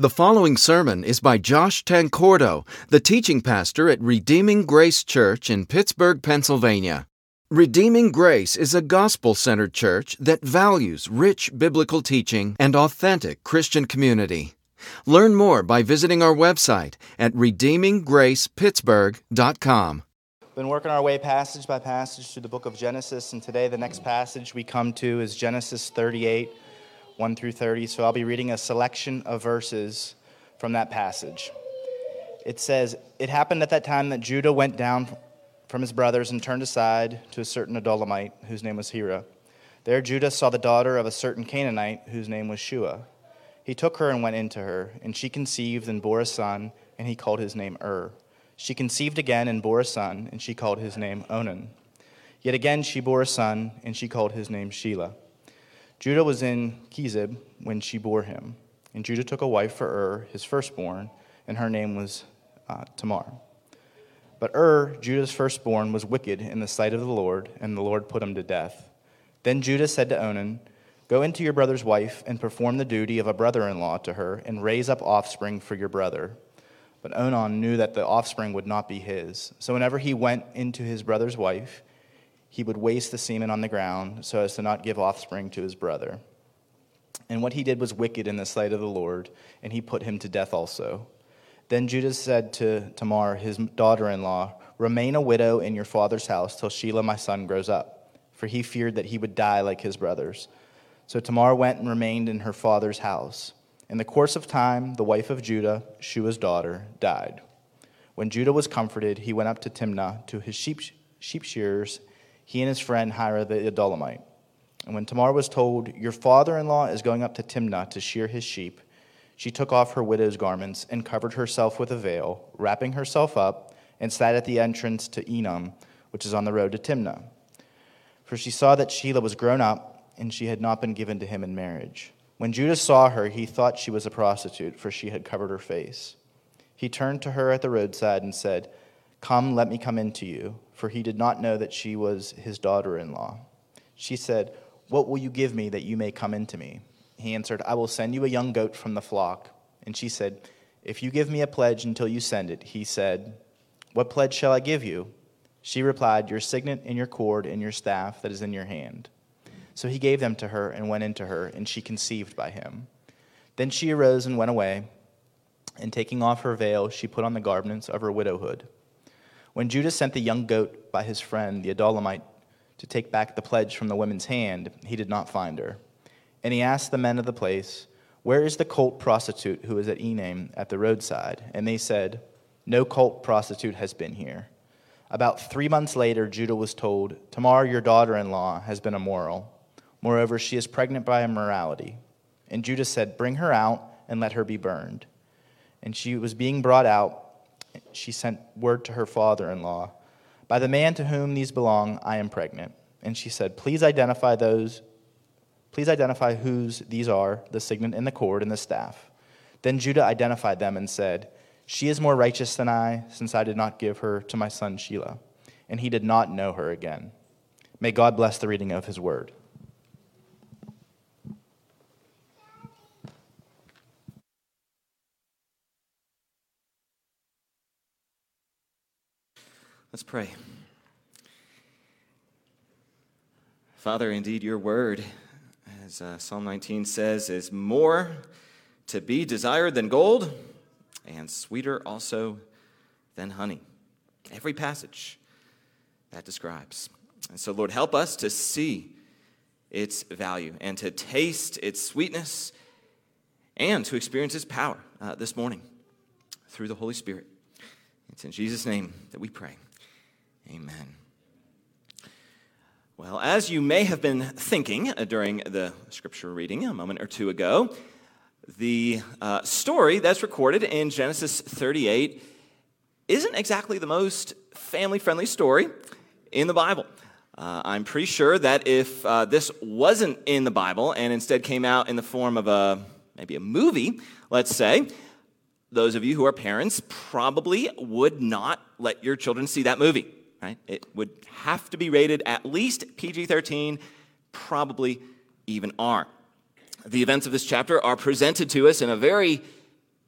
The following sermon is by Josh Tancordo, the teaching pastor at Redeeming Grace Church in Pittsburgh, Pennsylvania. Redeeming Grace is a gospel centered church that values rich biblical teaching and authentic Christian community. Learn more by visiting our website at redeeminggracepittsburgh.com. Been working our way passage by passage through the book of Genesis, and today the next passage we come to is Genesis 38, 1 through 30. So I'll be reading a selection of verses from that passage. It says, It happened at that time that Judah went down from his brothers and turned aside to a certain Adullamite, whose name was Hira. There Judah saw the daughter of a certain Canaanite, whose name was Shua. He took her and went into her, and she conceived and bore a son, and he called his name Ur. She conceived again and bore a son, and she called his name Onan. Yet again she bore a son, and she called his name Shelah. Judah was in Chezib when she bore him, and Judah took a wife for Ur, his firstborn, and her name was uh, Tamar. But Ur, Judah's firstborn, was wicked in the sight of the Lord, and the Lord put him to death. Then Judah said to Onan, Go into your brother's wife and perform the duty of a brother in law to her, and raise up offspring for your brother. But Onan knew that the offspring would not be his. So whenever he went into his brother's wife, he would waste the semen on the ground so as to not give offspring to his brother. And what he did was wicked in the sight of the Lord, and he put him to death also. Then Judah said to Tamar, his daughter in law, Remain a widow in your father's house till Shelah my son grows up, for he feared that he would die like his brothers. So Tamar went and remained in her father's house. In the course of time, the wife of Judah, Shua's daughter, died. When Judah was comforted, he went up to Timnah to his sheep, sheep shearers, he and his friend Hira the Adullamite. And when Tamar was told, Your father in law is going up to Timnah to shear his sheep, she took off her widow's garments and covered herself with a veil, wrapping herself up, and sat at the entrance to Enam, which is on the road to Timnah. For she saw that Shelah was grown up, and she had not been given to him in marriage. When Judah saw her, he thought she was a prostitute, for she had covered her face. He turned to her at the roadside and said, Come, let me come in to you, for he did not know that she was his daughter in law. She said, What will you give me that you may come in to me? He answered, I will send you a young goat from the flock. And she said, If you give me a pledge until you send it, he said, What pledge shall I give you? She replied, Your signet and your cord and your staff that is in your hand. So he gave them to her and went into her, and she conceived by him. Then she arose and went away, and taking off her veil, she put on the garments of her widowhood. When Judah sent the young goat by his friend, the Adullamite, to take back the pledge from the woman's hand, he did not find her. And he asked the men of the place, Where is the cult prostitute who is at Enam at the roadside? And they said, No cult prostitute has been here. About three months later, Judah was told, Tamar, your daughter in law, has been immoral. Moreover, she is pregnant by immorality. And Judah said, Bring her out and let her be burned. And she was being brought out. She sent word to her father in law, By the man to whom these belong, I am pregnant. And she said, Please identify those. Please identify whose these are, the signet and the cord and the staff. Then Judah identified them and said, She is more righteous than I, since I did not give her to my son Shelah. And he did not know her again. May God bless the reading of his word. Let's pray. Father, indeed, your word, as uh, Psalm 19 says, is more to be desired than gold and sweeter also than honey. Every passage that describes. And so, Lord, help us to see its value and to taste its sweetness and to experience its power uh, this morning through the Holy Spirit. It's in Jesus' name that we pray. Amen. Well, as you may have been thinking uh, during the scripture reading a moment or two ago, the uh, story that's recorded in Genesis 38 isn't exactly the most family friendly story in the Bible. Uh, I'm pretty sure that if uh, this wasn't in the Bible and instead came out in the form of a maybe a movie, let's say, those of you who are parents probably would not let your children see that movie right? It would have to be rated at least PG 13, probably even R. The events of this chapter are presented to us in a very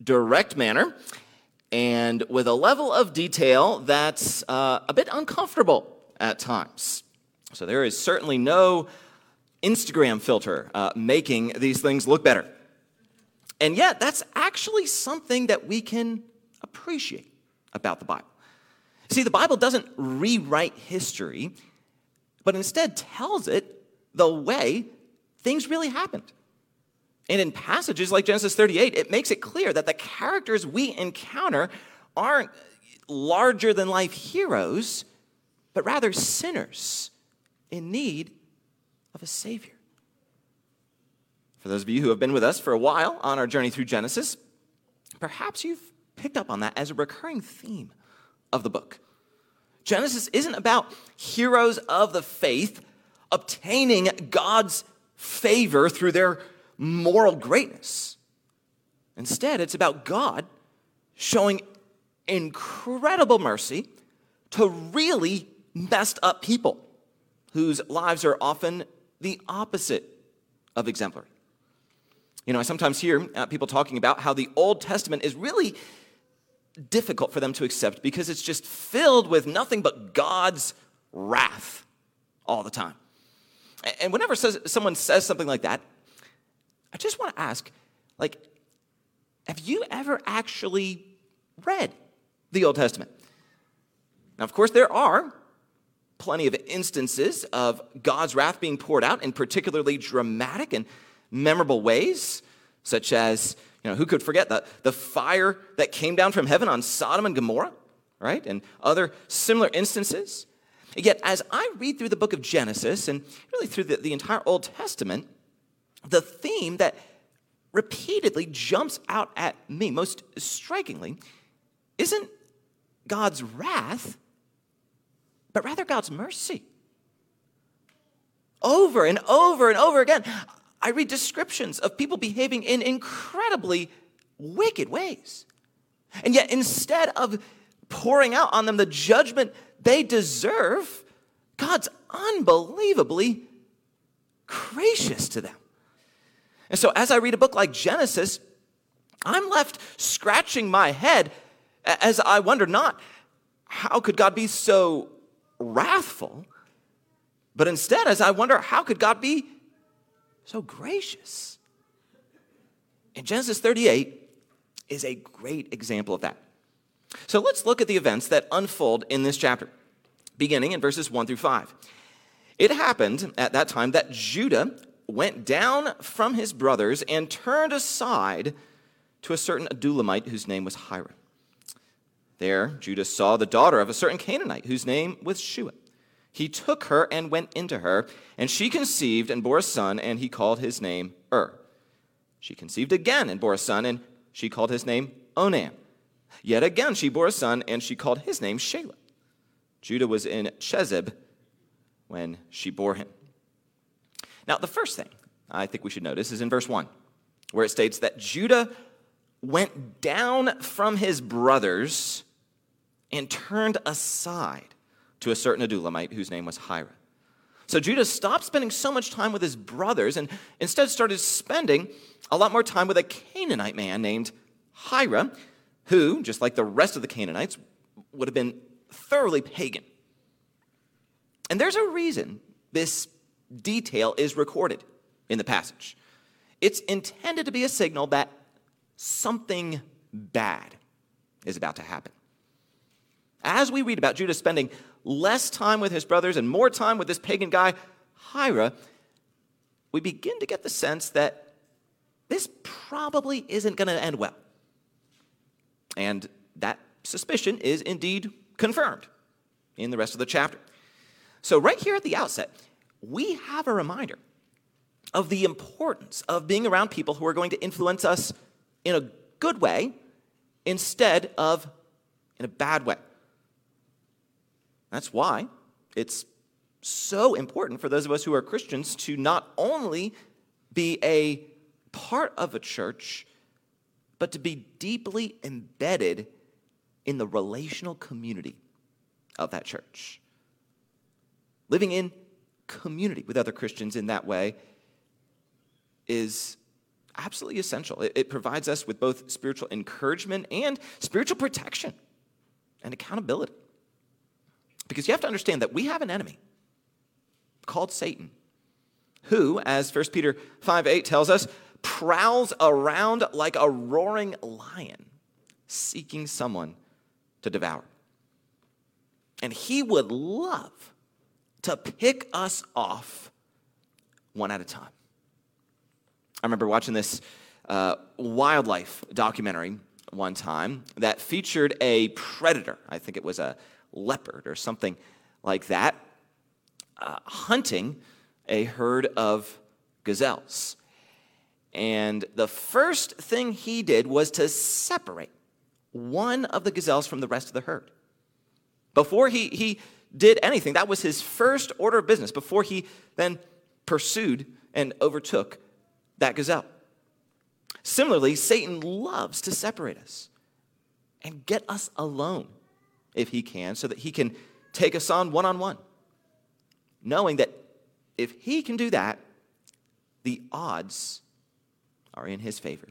direct manner and with a level of detail that's uh, a bit uncomfortable at times. So there is certainly no Instagram filter uh, making these things look better. And yet, that's actually something that we can appreciate about the Bible. See, the Bible doesn't rewrite history, but instead tells it the way things really happened. And in passages like Genesis 38, it makes it clear that the characters we encounter aren't larger than life heroes, but rather sinners in need of a Savior. For those of you who have been with us for a while on our journey through Genesis, perhaps you've picked up on that as a recurring theme of the book. Genesis isn't about heroes of the faith obtaining God's favor through their moral greatness. Instead, it's about God showing incredible mercy to really messed up people whose lives are often the opposite of exemplary. You know, I sometimes hear uh, people talking about how the Old Testament is really difficult for them to accept because it's just filled with nothing but God's wrath all the time. And whenever says, someone says something like that, I just want to ask, like, have you ever actually read the Old Testament? Now, of course, there are plenty of instances of God's wrath being poured out in particularly dramatic and memorable ways, such as, you know, who could forget the, the fire that came down from heaven on Sodom and Gomorrah, right? And other similar instances. Yet, as I read through the book of Genesis and really through the, the entire Old Testament, the theme that repeatedly jumps out at me most strikingly isn't God's wrath, but rather God's mercy. Over and over and over again, I read descriptions of people behaving in incredibly wicked ways. And yet, instead of pouring out on them the judgment they deserve, God's unbelievably gracious to them. And so, as I read a book like Genesis, I'm left scratching my head as I wonder not how could God be so wrathful, but instead, as I wonder how could God be so gracious? And Genesis 38 is a great example of that. So let's look at the events that unfold in this chapter, beginning in verses 1 through 5. It happened at that time that Judah went down from his brothers and turned aside to a certain Adullamite whose name was Hira. There, Judah saw the daughter of a certain Canaanite whose name was Shua. He took her and went into her, and she conceived and bore a son, and he called his name Ur. She conceived again and bore a son, and she called his name Onan. Yet again she bore a son, and she called his name Shelah. Judah was in Chezib when she bore him. Now, the first thing I think we should notice is in verse 1, where it states that Judah went down from his brothers and turned aside to a certain Adullamite whose name was Hira. So Judah stopped spending so much time with his brothers and instead started spending a lot more time with a Canaanite man named Hira, who, just like the rest of the Canaanites, would have been thoroughly pagan. And there's a reason this detail is recorded in the passage. It's intended to be a signal that something bad is about to happen. As we read about Judah spending less time with his brothers and more time with this pagan guy, Hira, we begin to get the sense that this probably isn't going to end well. And that suspicion is indeed confirmed in the rest of the chapter. So, right here at the outset, we have a reminder of the importance of being around people who are going to influence us in a good way instead of in a bad way. That's why it's so important for those of us who are Christians to not only be a part of a church, but to be deeply embedded in the relational community of that church. Living in community with other Christians in that way is absolutely essential. It, it provides us with both spiritual encouragement and spiritual protection and accountability. Because you have to understand that we have an enemy called Satan, who, as 1 Peter 5 8 tells us, prowls around like a roaring lion, seeking someone to devour. And he would love to pick us off one at a time. I remember watching this uh, wildlife documentary one time that featured a predator. I think it was a leopard or something like that, uh, hunting a herd of gazelles. And the first thing he did was to separate one of the gazelles from the rest of the herd. Before he, he did anything, that was his first order of business, before he then pursued and overtook that gazelle. Similarly, Satan loves to separate us and get us alone if he can, so that he can take us on one on one, knowing that if he can do that, the odds are in his favor.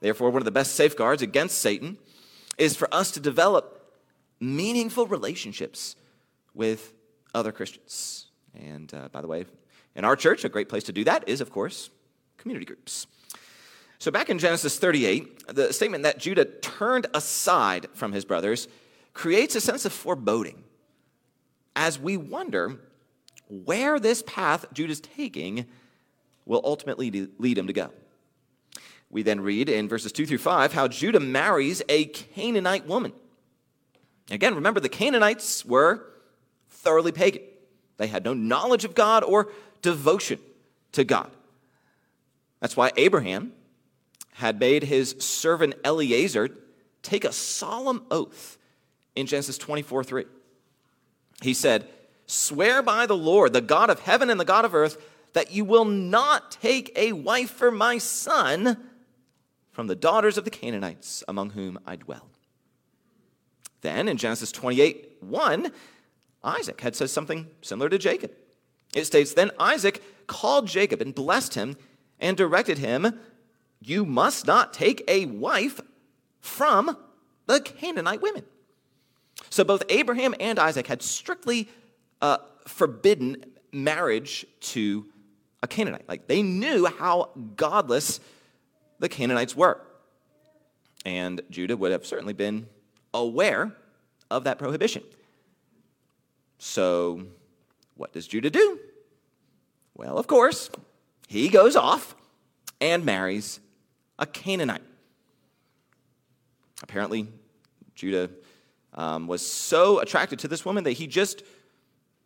Therefore, one of the best safeguards against Satan is for us to develop meaningful relationships with other Christians. And uh, by the way, in our church, a great place to do that is, of course, community groups. So, back in Genesis 38, the statement that Judah turned aside from his brothers creates a sense of foreboding as we wonder where this path Judah's taking will ultimately lead him to go. We then read in verses 2 through 5 how Judah marries a Canaanite woman. Again, remember the Canaanites were thoroughly pagan. They had no knowledge of God or devotion to God. That's why Abraham had made his servant Eliezer take a solemn oath in Genesis 24 3. He said, Swear by the Lord, the God of heaven and the God of earth, that you will not take a wife for my son from the daughters of the Canaanites among whom I dwell. Then in Genesis 28 1, Isaac had said something similar to Jacob. It states, Then Isaac called Jacob and blessed him and directed him, You must not take a wife from the Canaanite women. So both Abraham and Isaac had strictly uh, forbidden marriage to a Canaanite. Like they knew how godless the Canaanites were. And Judah would have certainly been aware of that prohibition. So, what does Judah do? Well, of course, he goes off and marries a Canaanite. Apparently, Judah um, was so attracted to this woman that he just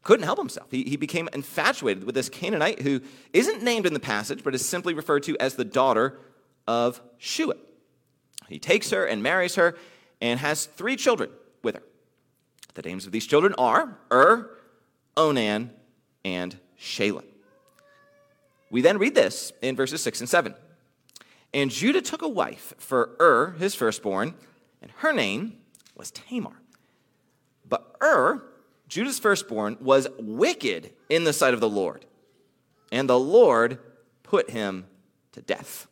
couldn't help himself. He, he became infatuated with this Canaanite who isn't named in the passage, but is simply referred to as the daughter of Shua. He takes her and marries her and has three children with her. The names of these children are Ur, Onan, and Shelah. We then read this in verses 6 and 7. And Judah took a wife for Ur, his firstborn, and her name was Tamar. But Ur, Judah's firstborn, was wicked in the sight of the Lord, and the Lord put him to death.